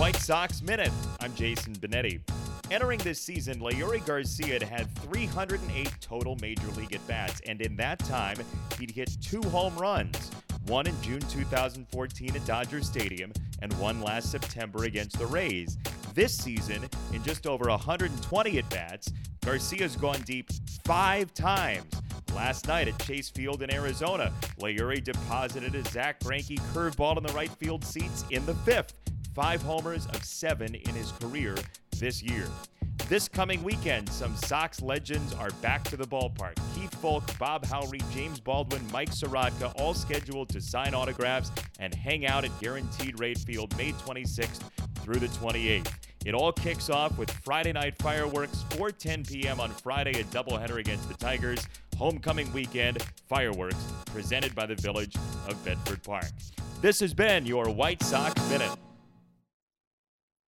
White Sox Minute. I'm Jason Benetti. Entering this season, Leury Garcia had 308 total major league at bats, and in that time, he'd hit two home runs one in June 2014 at Dodger Stadium, and one last September against the Rays. This season, in just over 120 at bats, Garcia's gone deep five times. Last night at Chase Field in Arizona, Leury deposited a Zack Greinke curveball in the right field seats in the fifth. Five homers of seven in his career this year. This coming weekend, some Sox legends are back to the ballpark. Keith Foulke, Bob Howry, James Baldwin, Mike Sirotka, all scheduled to sign autographs and hang out at Guaranteed Rate Field May 26th through the 28th. It all kicks off with Friday night fireworks, 4:10 p.m. on Friday, a doubleheader against the Tigers. Homecoming weekend fireworks presented by the Village of Bedford Park. This has been your White Sox Minute.